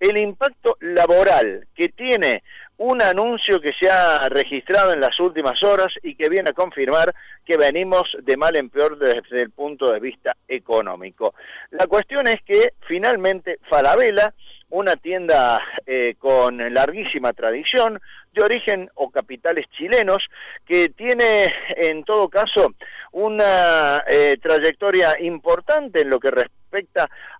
el impacto laboral que tiene un anuncio que se ha registrado en las últimas horas y que viene a confirmar que venimos de mal en peor desde el punto de vista económico. La cuestión es que finalmente Falabella una tienda eh, con larguísima tradición, de origen o capitales chilenos, que tiene en todo caso una eh, trayectoria importante en lo que respecta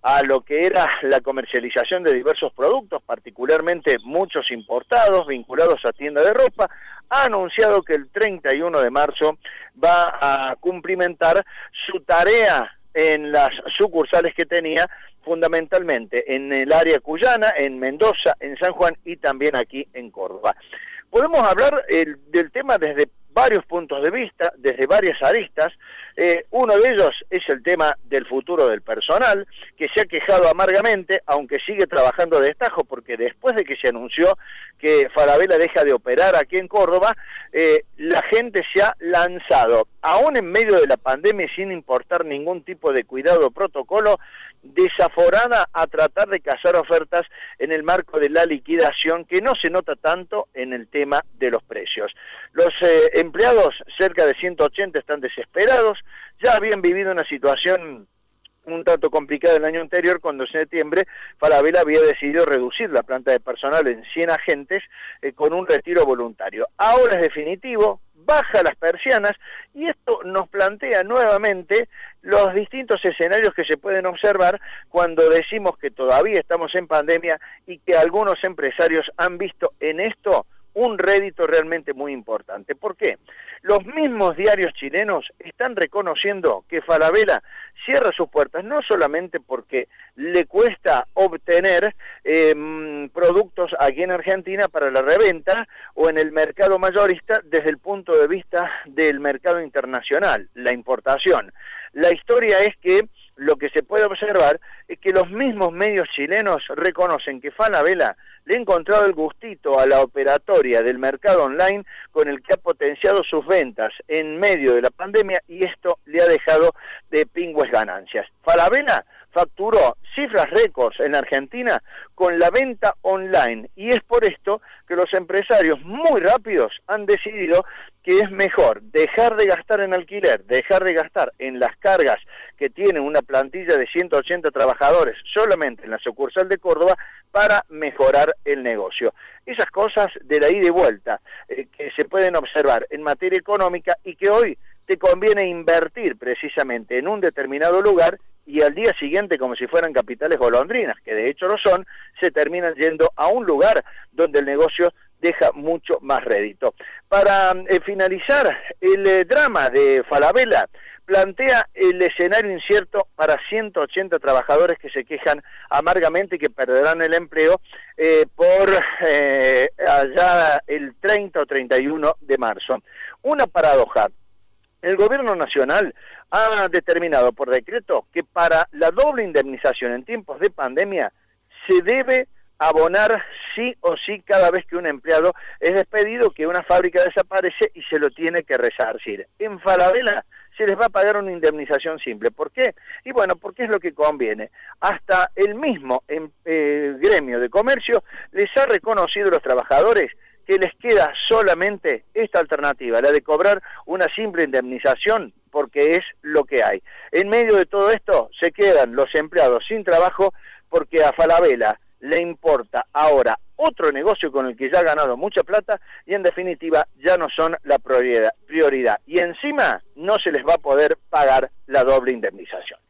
a lo que era la comercialización de diversos productos, particularmente muchos importados vinculados a tienda de ropa, ha anunciado que el 31 de marzo va a cumplimentar su tarea en las sucursales que tenía fundamentalmente en el área cuyana, en Mendoza, en San Juan y también aquí en Córdoba. Podemos hablar del tema desde varios puntos de vista, desde varias aristas. Eh, uno de ellos es el tema del futuro del personal, que se ha quejado amargamente, aunque sigue trabajando de destajo, porque después de que se anunció que Falabella deja de operar aquí en Córdoba, eh, la gente se ha lanzado, aún en medio de la pandemia sin importar ningún tipo de cuidado o protocolo, desaforada a tratar de cazar ofertas en el marco de la liquidación que no se nota tanto en el tema de los precios. Los eh, empleados, cerca de 180, están desesperados, ya habían vivido una situación un tanto complicada el año anterior cuando en septiembre Falabella había decidido reducir la planta de personal en 100 agentes eh, con un retiro voluntario. Ahora es definitivo, baja las persianas y esto nos plantea nuevamente los distintos escenarios que se pueden observar cuando decimos que todavía estamos en pandemia y que algunos empresarios han visto en esto un rédito realmente muy importante. ¿Por qué? Los mismos diarios chilenos están reconociendo que Falabella cierra sus puertas no solamente porque le cuesta obtener em, productos aquí en Argentina para la reventa o en el mercado mayorista desde el punto de vista del mercado internacional, la importación. La historia es que lo que se puede observar es que los mismos medios chilenos reconocen que Falabella le ha encontrado el gustito a la operatoria del mercado online con el que ha potenciado sus ventas en medio de la pandemia y esto le ha dejado de pingües ganancias. Falabella facturó cifras récords en Argentina con la venta online y es por esto que los empresarios muy rápidos han decidido que es mejor dejar de gastar en alquiler, dejar de gastar en las cargas que tienen una plantilla de 180 trabajadores solamente en la sucursal de Córdoba para mejorar el negocio. Esas cosas de la ida y vuelta eh, que se pueden observar en materia económica y que hoy te conviene invertir precisamente en un determinado lugar y al día siguiente, como si fueran capitales golondrinas, que de hecho lo son, se terminan yendo a un lugar donde el negocio deja mucho más rédito. Para eh, finalizar, el eh, drama de Falabella plantea el escenario incierto para 180 trabajadores que se quejan amargamente y que perderán el empleo eh, por allá el 30 o 31 de marzo. Una paradoja. El gobierno nacional ha determinado por decreto que para la doble indemnización en tiempos de pandemia se debe abonar sí o sí cada vez que un empleado es despedido, que una fábrica desaparece y se lo tiene que resarcir. En Falabella se les va a pagar una indemnización simple. ¿Por qué? Y bueno, porque es lo que conviene. Hasta el mismo em, eh, gremio de comercio les ha reconocido a los trabajadores que les queda solamente esta alternativa, la de cobrar una simple indemnización porque es lo que hay. En medio de todo esto se quedan los empleados sin trabajo porque a Falabella le importa ahora otro negocio con el que ya ha ganado mucha plata y en definitiva ya no son la prioridad. prioridad. Y encima no se les va a poder pagar la doble indemnización.